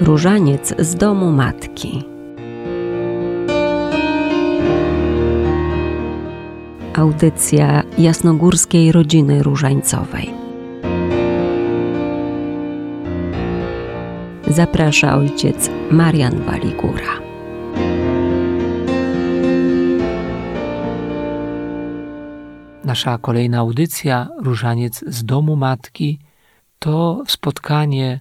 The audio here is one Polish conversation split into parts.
Różaniec z domu matki. Audycja jasnogórskiej rodziny różańcowej. Zaprasza ojciec Marian Waligura. Nasza kolejna audycja, Różaniec z domu matki, to spotkanie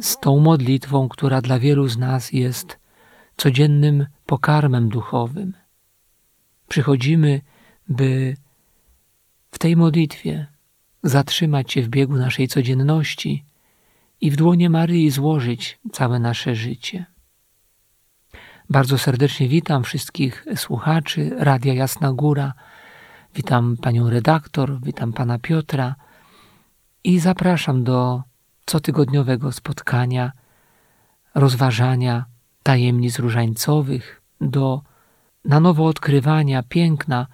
z tą modlitwą, która dla wielu z nas jest codziennym pokarmem duchowym. Przychodzimy, by w tej modlitwie zatrzymać się w biegu naszej codzienności i w dłonie Maryi złożyć całe nasze życie. Bardzo serdecznie witam wszystkich słuchaczy Radia Jasna Góra. Witam panią redaktor, witam pana Piotra i zapraszam do cotygodniowego spotkania, rozważania tajemnic różańcowych, do na nowo odkrywania piękna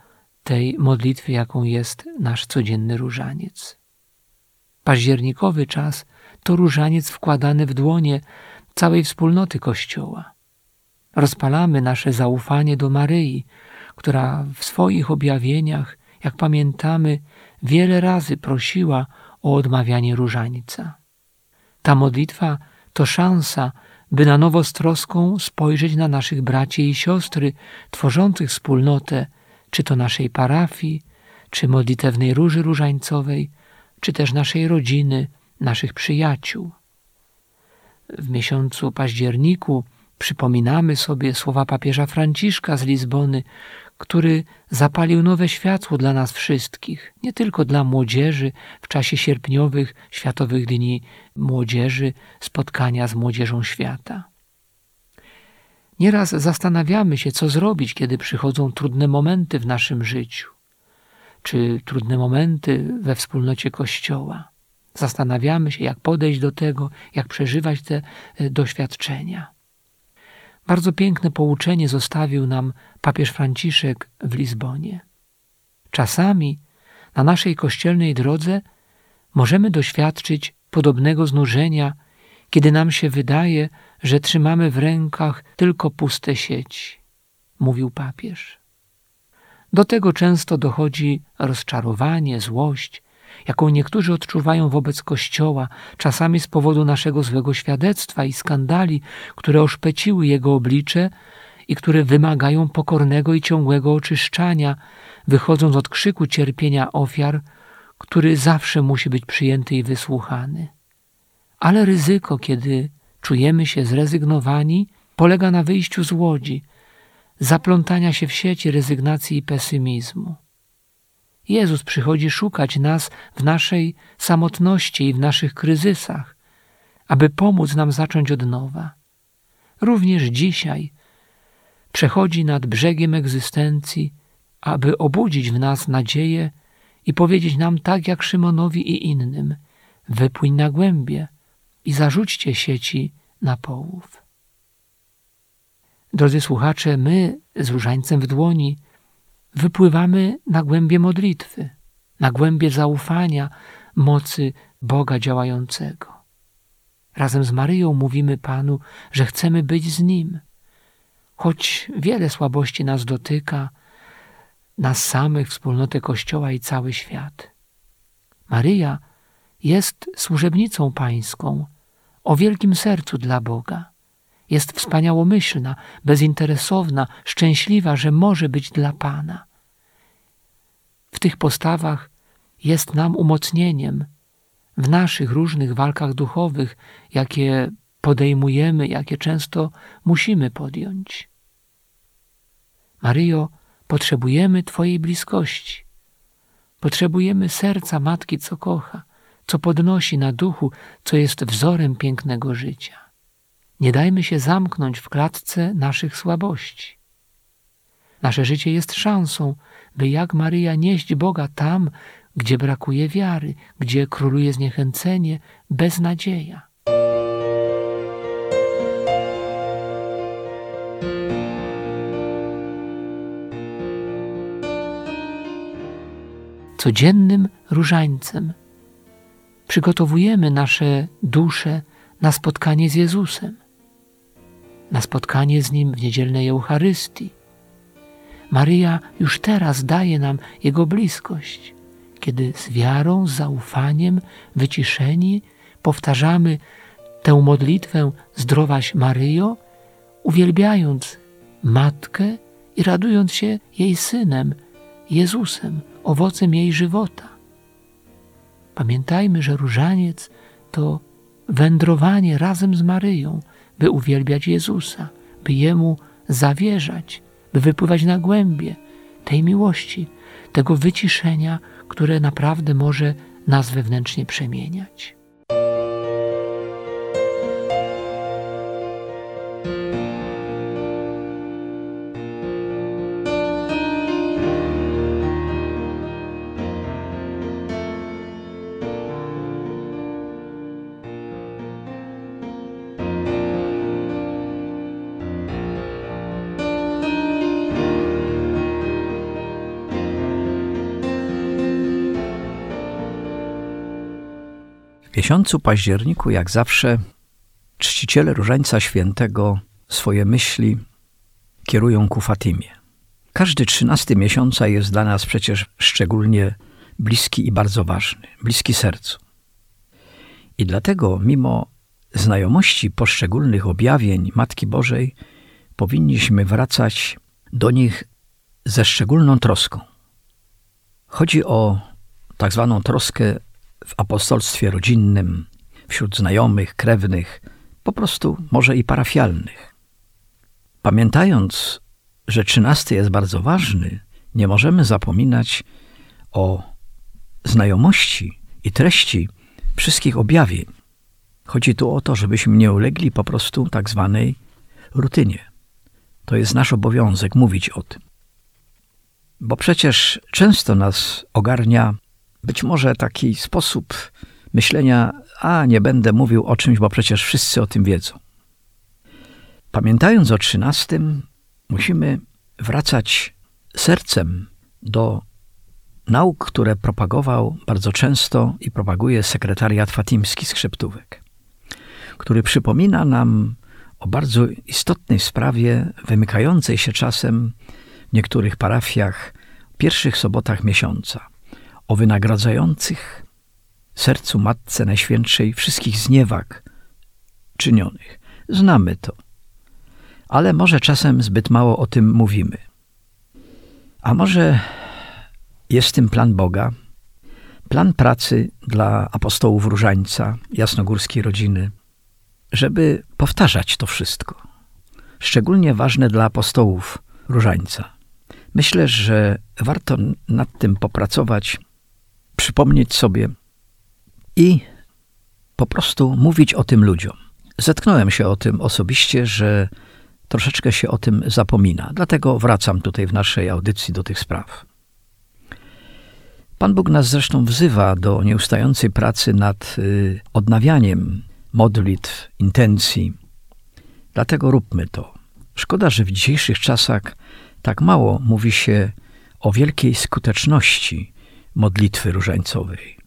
tej modlitwy, jaką jest nasz codzienny różaniec. Październikowy czas to różaniec wkładany w dłonie całej wspólnoty Kościoła. Rozpalamy nasze zaufanie do Maryi, która w swoich objawieniach, jak pamiętamy, wiele razy prosiła o odmawianie różańca. Ta modlitwa to szansa, by na nowo z troską spojrzeć na naszych braci i siostry tworzących wspólnotę, czy to naszej parafii, czy modlitewnej róży różańcowej, czy też naszej rodziny, naszych przyjaciół. W miesiącu październiku przypominamy sobie słowa papieża Franciszka z Lizbony, który zapalił nowe światło dla nas wszystkich, nie tylko dla młodzieży w czasie sierpniowych Światowych Dni Młodzieży, spotkania z młodzieżą świata. Nieraz zastanawiamy się, co zrobić, kiedy przychodzą trudne momenty w naszym życiu, czy trudne momenty we wspólnocie Kościoła. Zastanawiamy się, jak podejść do tego, jak przeżywać te e, doświadczenia. Bardzo piękne pouczenie zostawił nam papież Franciszek w Lizbonie. Czasami na naszej kościelnej drodze możemy doświadczyć podobnego znużenia, kiedy nam się wydaje, że trzymamy w rękach tylko puste sieci, mówił papież. Do tego często dochodzi rozczarowanie, złość, jaką niektórzy odczuwają wobec Kościoła, czasami z powodu naszego złego świadectwa i skandali, które oszpeciły jego oblicze i które wymagają pokornego i ciągłego oczyszczania, wychodząc od krzyku cierpienia ofiar, który zawsze musi być przyjęty i wysłuchany. Ale ryzyko, kiedy czujemy się zrezygnowani, polega na wyjściu z łodzi, zaplątania się w sieci rezygnacji i pesymizmu. Jezus przychodzi szukać nas w naszej samotności i w naszych kryzysach, aby pomóc nam zacząć od nowa. Również dzisiaj przechodzi nad brzegiem egzystencji, aby obudzić w nas nadzieję i powiedzieć nam tak jak Szymonowi i innym: wypłyń na głębie i zarzućcie sieci na połów. Drodzy słuchacze, my z różańcem w dłoni wypływamy na głębie modlitwy, na głębie zaufania mocy Boga działającego. Razem z Maryją mówimy Panu, że chcemy być z Nim. Choć wiele słabości nas dotyka, nas samych, wspólnotę Kościoła i cały świat. Maryja jest służebnicą pańską o wielkim sercu dla Boga. Jest wspaniałomyślna, bezinteresowna, szczęśliwa, że może być dla Pana. W tych postawach jest nam umocnieniem w naszych różnych walkach duchowych, jakie podejmujemy, jakie często musimy podjąć. Maryjo, potrzebujemy Twojej bliskości. Potrzebujemy serca Matki, co kocha, co podnosi na duchu, co jest wzorem pięknego życia. Nie dajmy się zamknąć w klatce naszych słabości. Nasze życie jest szansą, by jak Maryja nieść Boga tam, gdzie brakuje wiary, gdzie króluje zniechęcenie, beznadzieja. Codziennym różańcem przygotowujemy nasze dusze na spotkanie z Jezusem, na spotkanie z Nim w niedzielnej Eucharystii. Maryja już teraz daje nam Jego bliskość, kiedy z wiarą, z zaufaniem, wyciszeni powtarzamy tę modlitwę Zdrowaś Maryjo, uwielbiając Matkę i radując się jej Synem, Jezusem, owocem jej żywota. Pamiętajmy, że różaniec to wędrowanie razem z Maryją, by uwielbiać Jezusa, by Jemu zawierzać, by wypływać na głębie tej miłości, tego wyciszenia, które naprawdę może nas wewnętrznie przemieniać. W miesiącu październiku, jak zawsze, czciciele Różańca Świętego swoje myśli kierują ku Fatimie. Każdy trzynasty miesiąca jest dla nas przecież szczególnie bliski i bardzo ważny, bliski sercu. I dlatego, mimo znajomości poszczególnych objawień Matki Bożej, powinniśmy wracać do nich ze szczególną troską. Chodzi o tak zwaną troskę w apostolstwie rodzinnym, wśród znajomych, krewnych, po prostu może i parafialnych. Pamiętając, że trzynasty jest bardzo ważny, nie możemy zapominać o znajomości i treści wszystkich objawień. Chodzi tu o to, żebyśmy nie ulegli po prostu tak zwanej rutynie. To jest nasz obowiązek mówić o tym. Bo przecież często nas ogarnia być może taki sposób myślenia, a nie będę mówił o czymś, bo przecież wszyscy o tym wiedzą. Pamiętając o trzynastym, musimy wracać sercem do nauk, które propagował bardzo często i propaguje sekretariat fatimski skrzyptówek, który przypomina nam o bardzo istotnej sprawie, wymykającej się czasem w niektórych parafiach, pierwszych sobotach miesiąca – o wynagradzających sercu Matce Najświętszej wszystkich zniewag czynionych. Znamy to, ale może czasem zbyt mało o tym mówimy. A może jest w tym plan Boga, plan pracy dla apostołów Różańca, jasnogórskiej rodziny, żeby powtarzać to wszystko. Szczególnie ważne dla apostołów Różańca. Myślę, że warto nad tym popracować przypomnieć sobie i po prostu mówić o tym ludziom. Zetknąłem się o tym osobiście, że troszeczkę się o tym zapomina. Dlatego wracam tutaj w naszej audycji do tych spraw. Pan Bóg nas zresztą wzywa do nieustającej pracy nad y, odnawianiem modlitw, intencji. Dlatego róbmy to. Szkoda, że w dzisiejszych czasach tak mało mówi się o wielkiej skuteczności modlitwy różańcowej.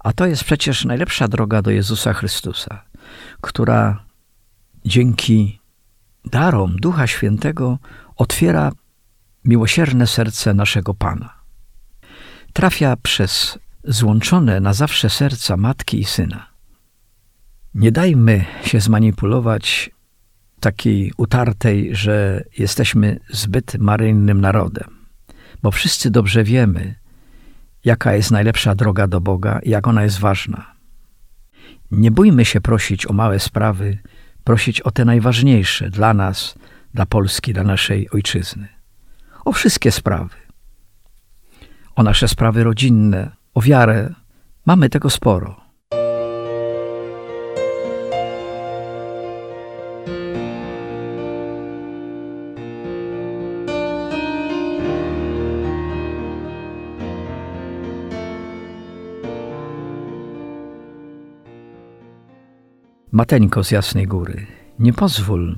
A to jest przecież najlepsza droga do Jezusa Chrystusa, która dzięki darom Ducha Świętego otwiera miłosierne serce naszego Pana. Trafia przez złączone na zawsze serca matki i syna. Nie dajmy się zmanipulować takiej utartej, że jesteśmy zbyt maryjnym narodem, bo wszyscy dobrze wiemy, jaka jest najlepsza droga do Boga i jak ona jest ważna. Nie bójmy się prosić o małe sprawy, prosić o te najważniejsze dla nas, dla Polski, dla naszej ojczyzny. O wszystkie sprawy. O nasze sprawy rodzinne, o wiarę. Mamy tego sporo. Mateńko z Jasnej Góry, nie pozwól,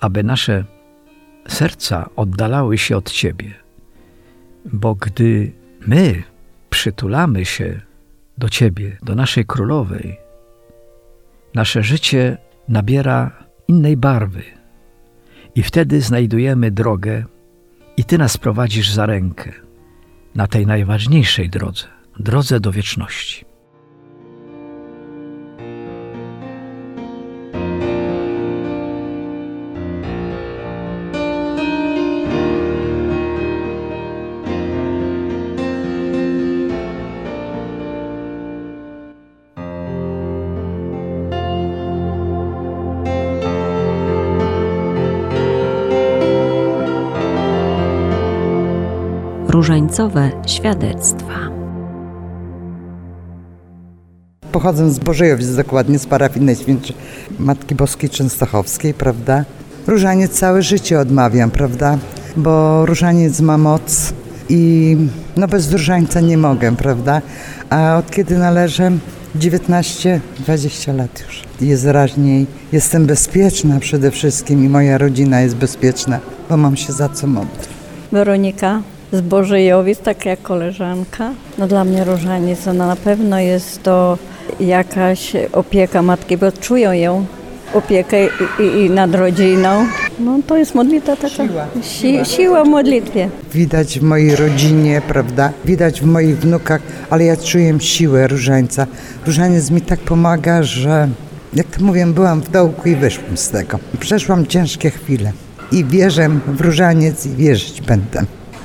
aby nasze serca oddalały się od Ciebie, bo gdy my przytulamy się do Ciebie, do naszej Królowej, nasze życie nabiera innej barwy. I wtedy znajdujemy drogę, i Ty nas prowadzisz za rękę na tej najważniejszej drodze drodze do wieczności. Różańcowe świadectwa. Pochodzę z Bożejowic, dokładnie z parafii Najświętszej Matki Boskiej Częstochowskiej, prawda? Różaniec całe życie odmawiam, prawda? Bo różaniec ma moc i no bez różańca nie mogę, prawda? A od kiedy należę 19-20 lat już. Jest raźniej, jestem bezpieczna przede wszystkim i moja rodzina jest bezpieczna, bo mam się za co modlić. Weronika z Bożejowic, tak jak koleżanka. No dla mnie różaniec, no na pewno jest to jakaś opieka matki, bo czują ją opiekę i, i, i nad rodziną. No to jest modlitwa taka. Siła. Si, siła w modlitwie. Widać w mojej rodzinie, prawda? Widać w moich wnukach, ale ja czuję siłę różańca. Różaniec mi tak pomaga, że jak to mówię, byłam w dołku i wyszłam z tego. Przeszłam ciężkie chwile i wierzę w różaniec i wierzyć będę.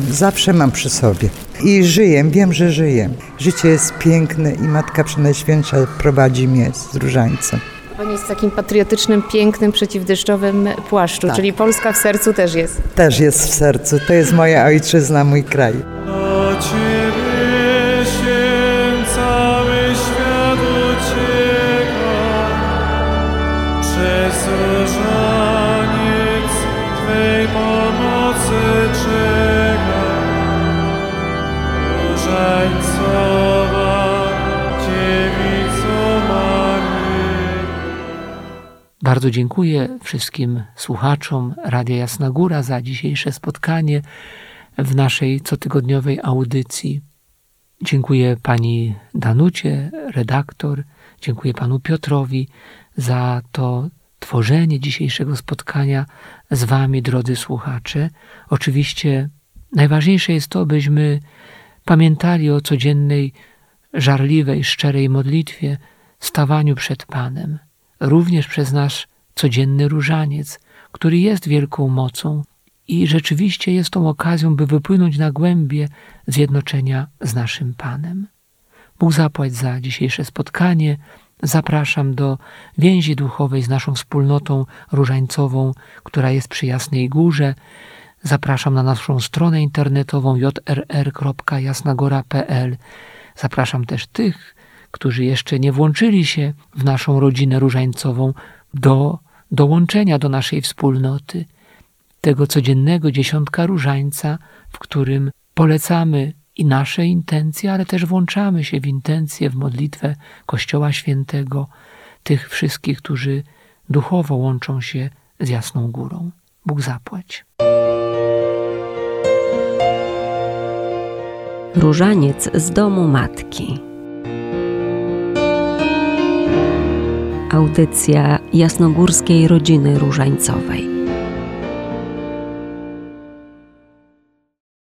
Zawsze mam przy sobie. I żyję, wiem, że żyję. Życie jest piękne i Matka Przenajświętsza prowadzi mnie z różańcem. Pani jest w takim patriotycznym, pięknym, przeciwdeszczowym płaszczu, Tak. czyli Polska w sercu też jest. Też jest w sercu. To jest moja ojczyzna, mój kraj. Bardzo dziękuję wszystkim słuchaczom Radia Jasna Góra za dzisiejsze spotkanie w naszej cotygodniowej audycji. Dziękuję pani Danucie, redaktor, dziękuję panu Piotrowi za to tworzenie dzisiejszego spotkania z wami, drodzy słuchacze. Oczywiście najważniejsze jest to, byśmy pamiętali o codziennej, żarliwej, szczerej modlitwie, stawaniu przed Panem, również przez nasz codzienny różaniec, który jest wielką mocą i rzeczywiście jest tą okazją, by wypłynąć na głębie zjednoczenia z naszym Panem. Bóg zapłać za dzisiejsze spotkanie. Zapraszam do więzi duchowej z naszą wspólnotą różańcową, która jest przy Jasnej Górze. Zapraszam na naszą stronę internetową jrr.jasnagora.pl. Zapraszam też tych, którzy jeszcze nie włączyli się w naszą rodzinę różańcową, do dołączenia do naszej wspólnoty, tego codziennego dziesiątka różańca, w którym polecamy i nasze intencje, ale też włączamy się w intencje, w modlitwę Kościoła Świętego, tych wszystkich, którzy duchowo łączą się z Jasną Górą. Bóg zapłać. Różaniec z domu matki. Audycja jasnogórskiej rodziny różańcowej.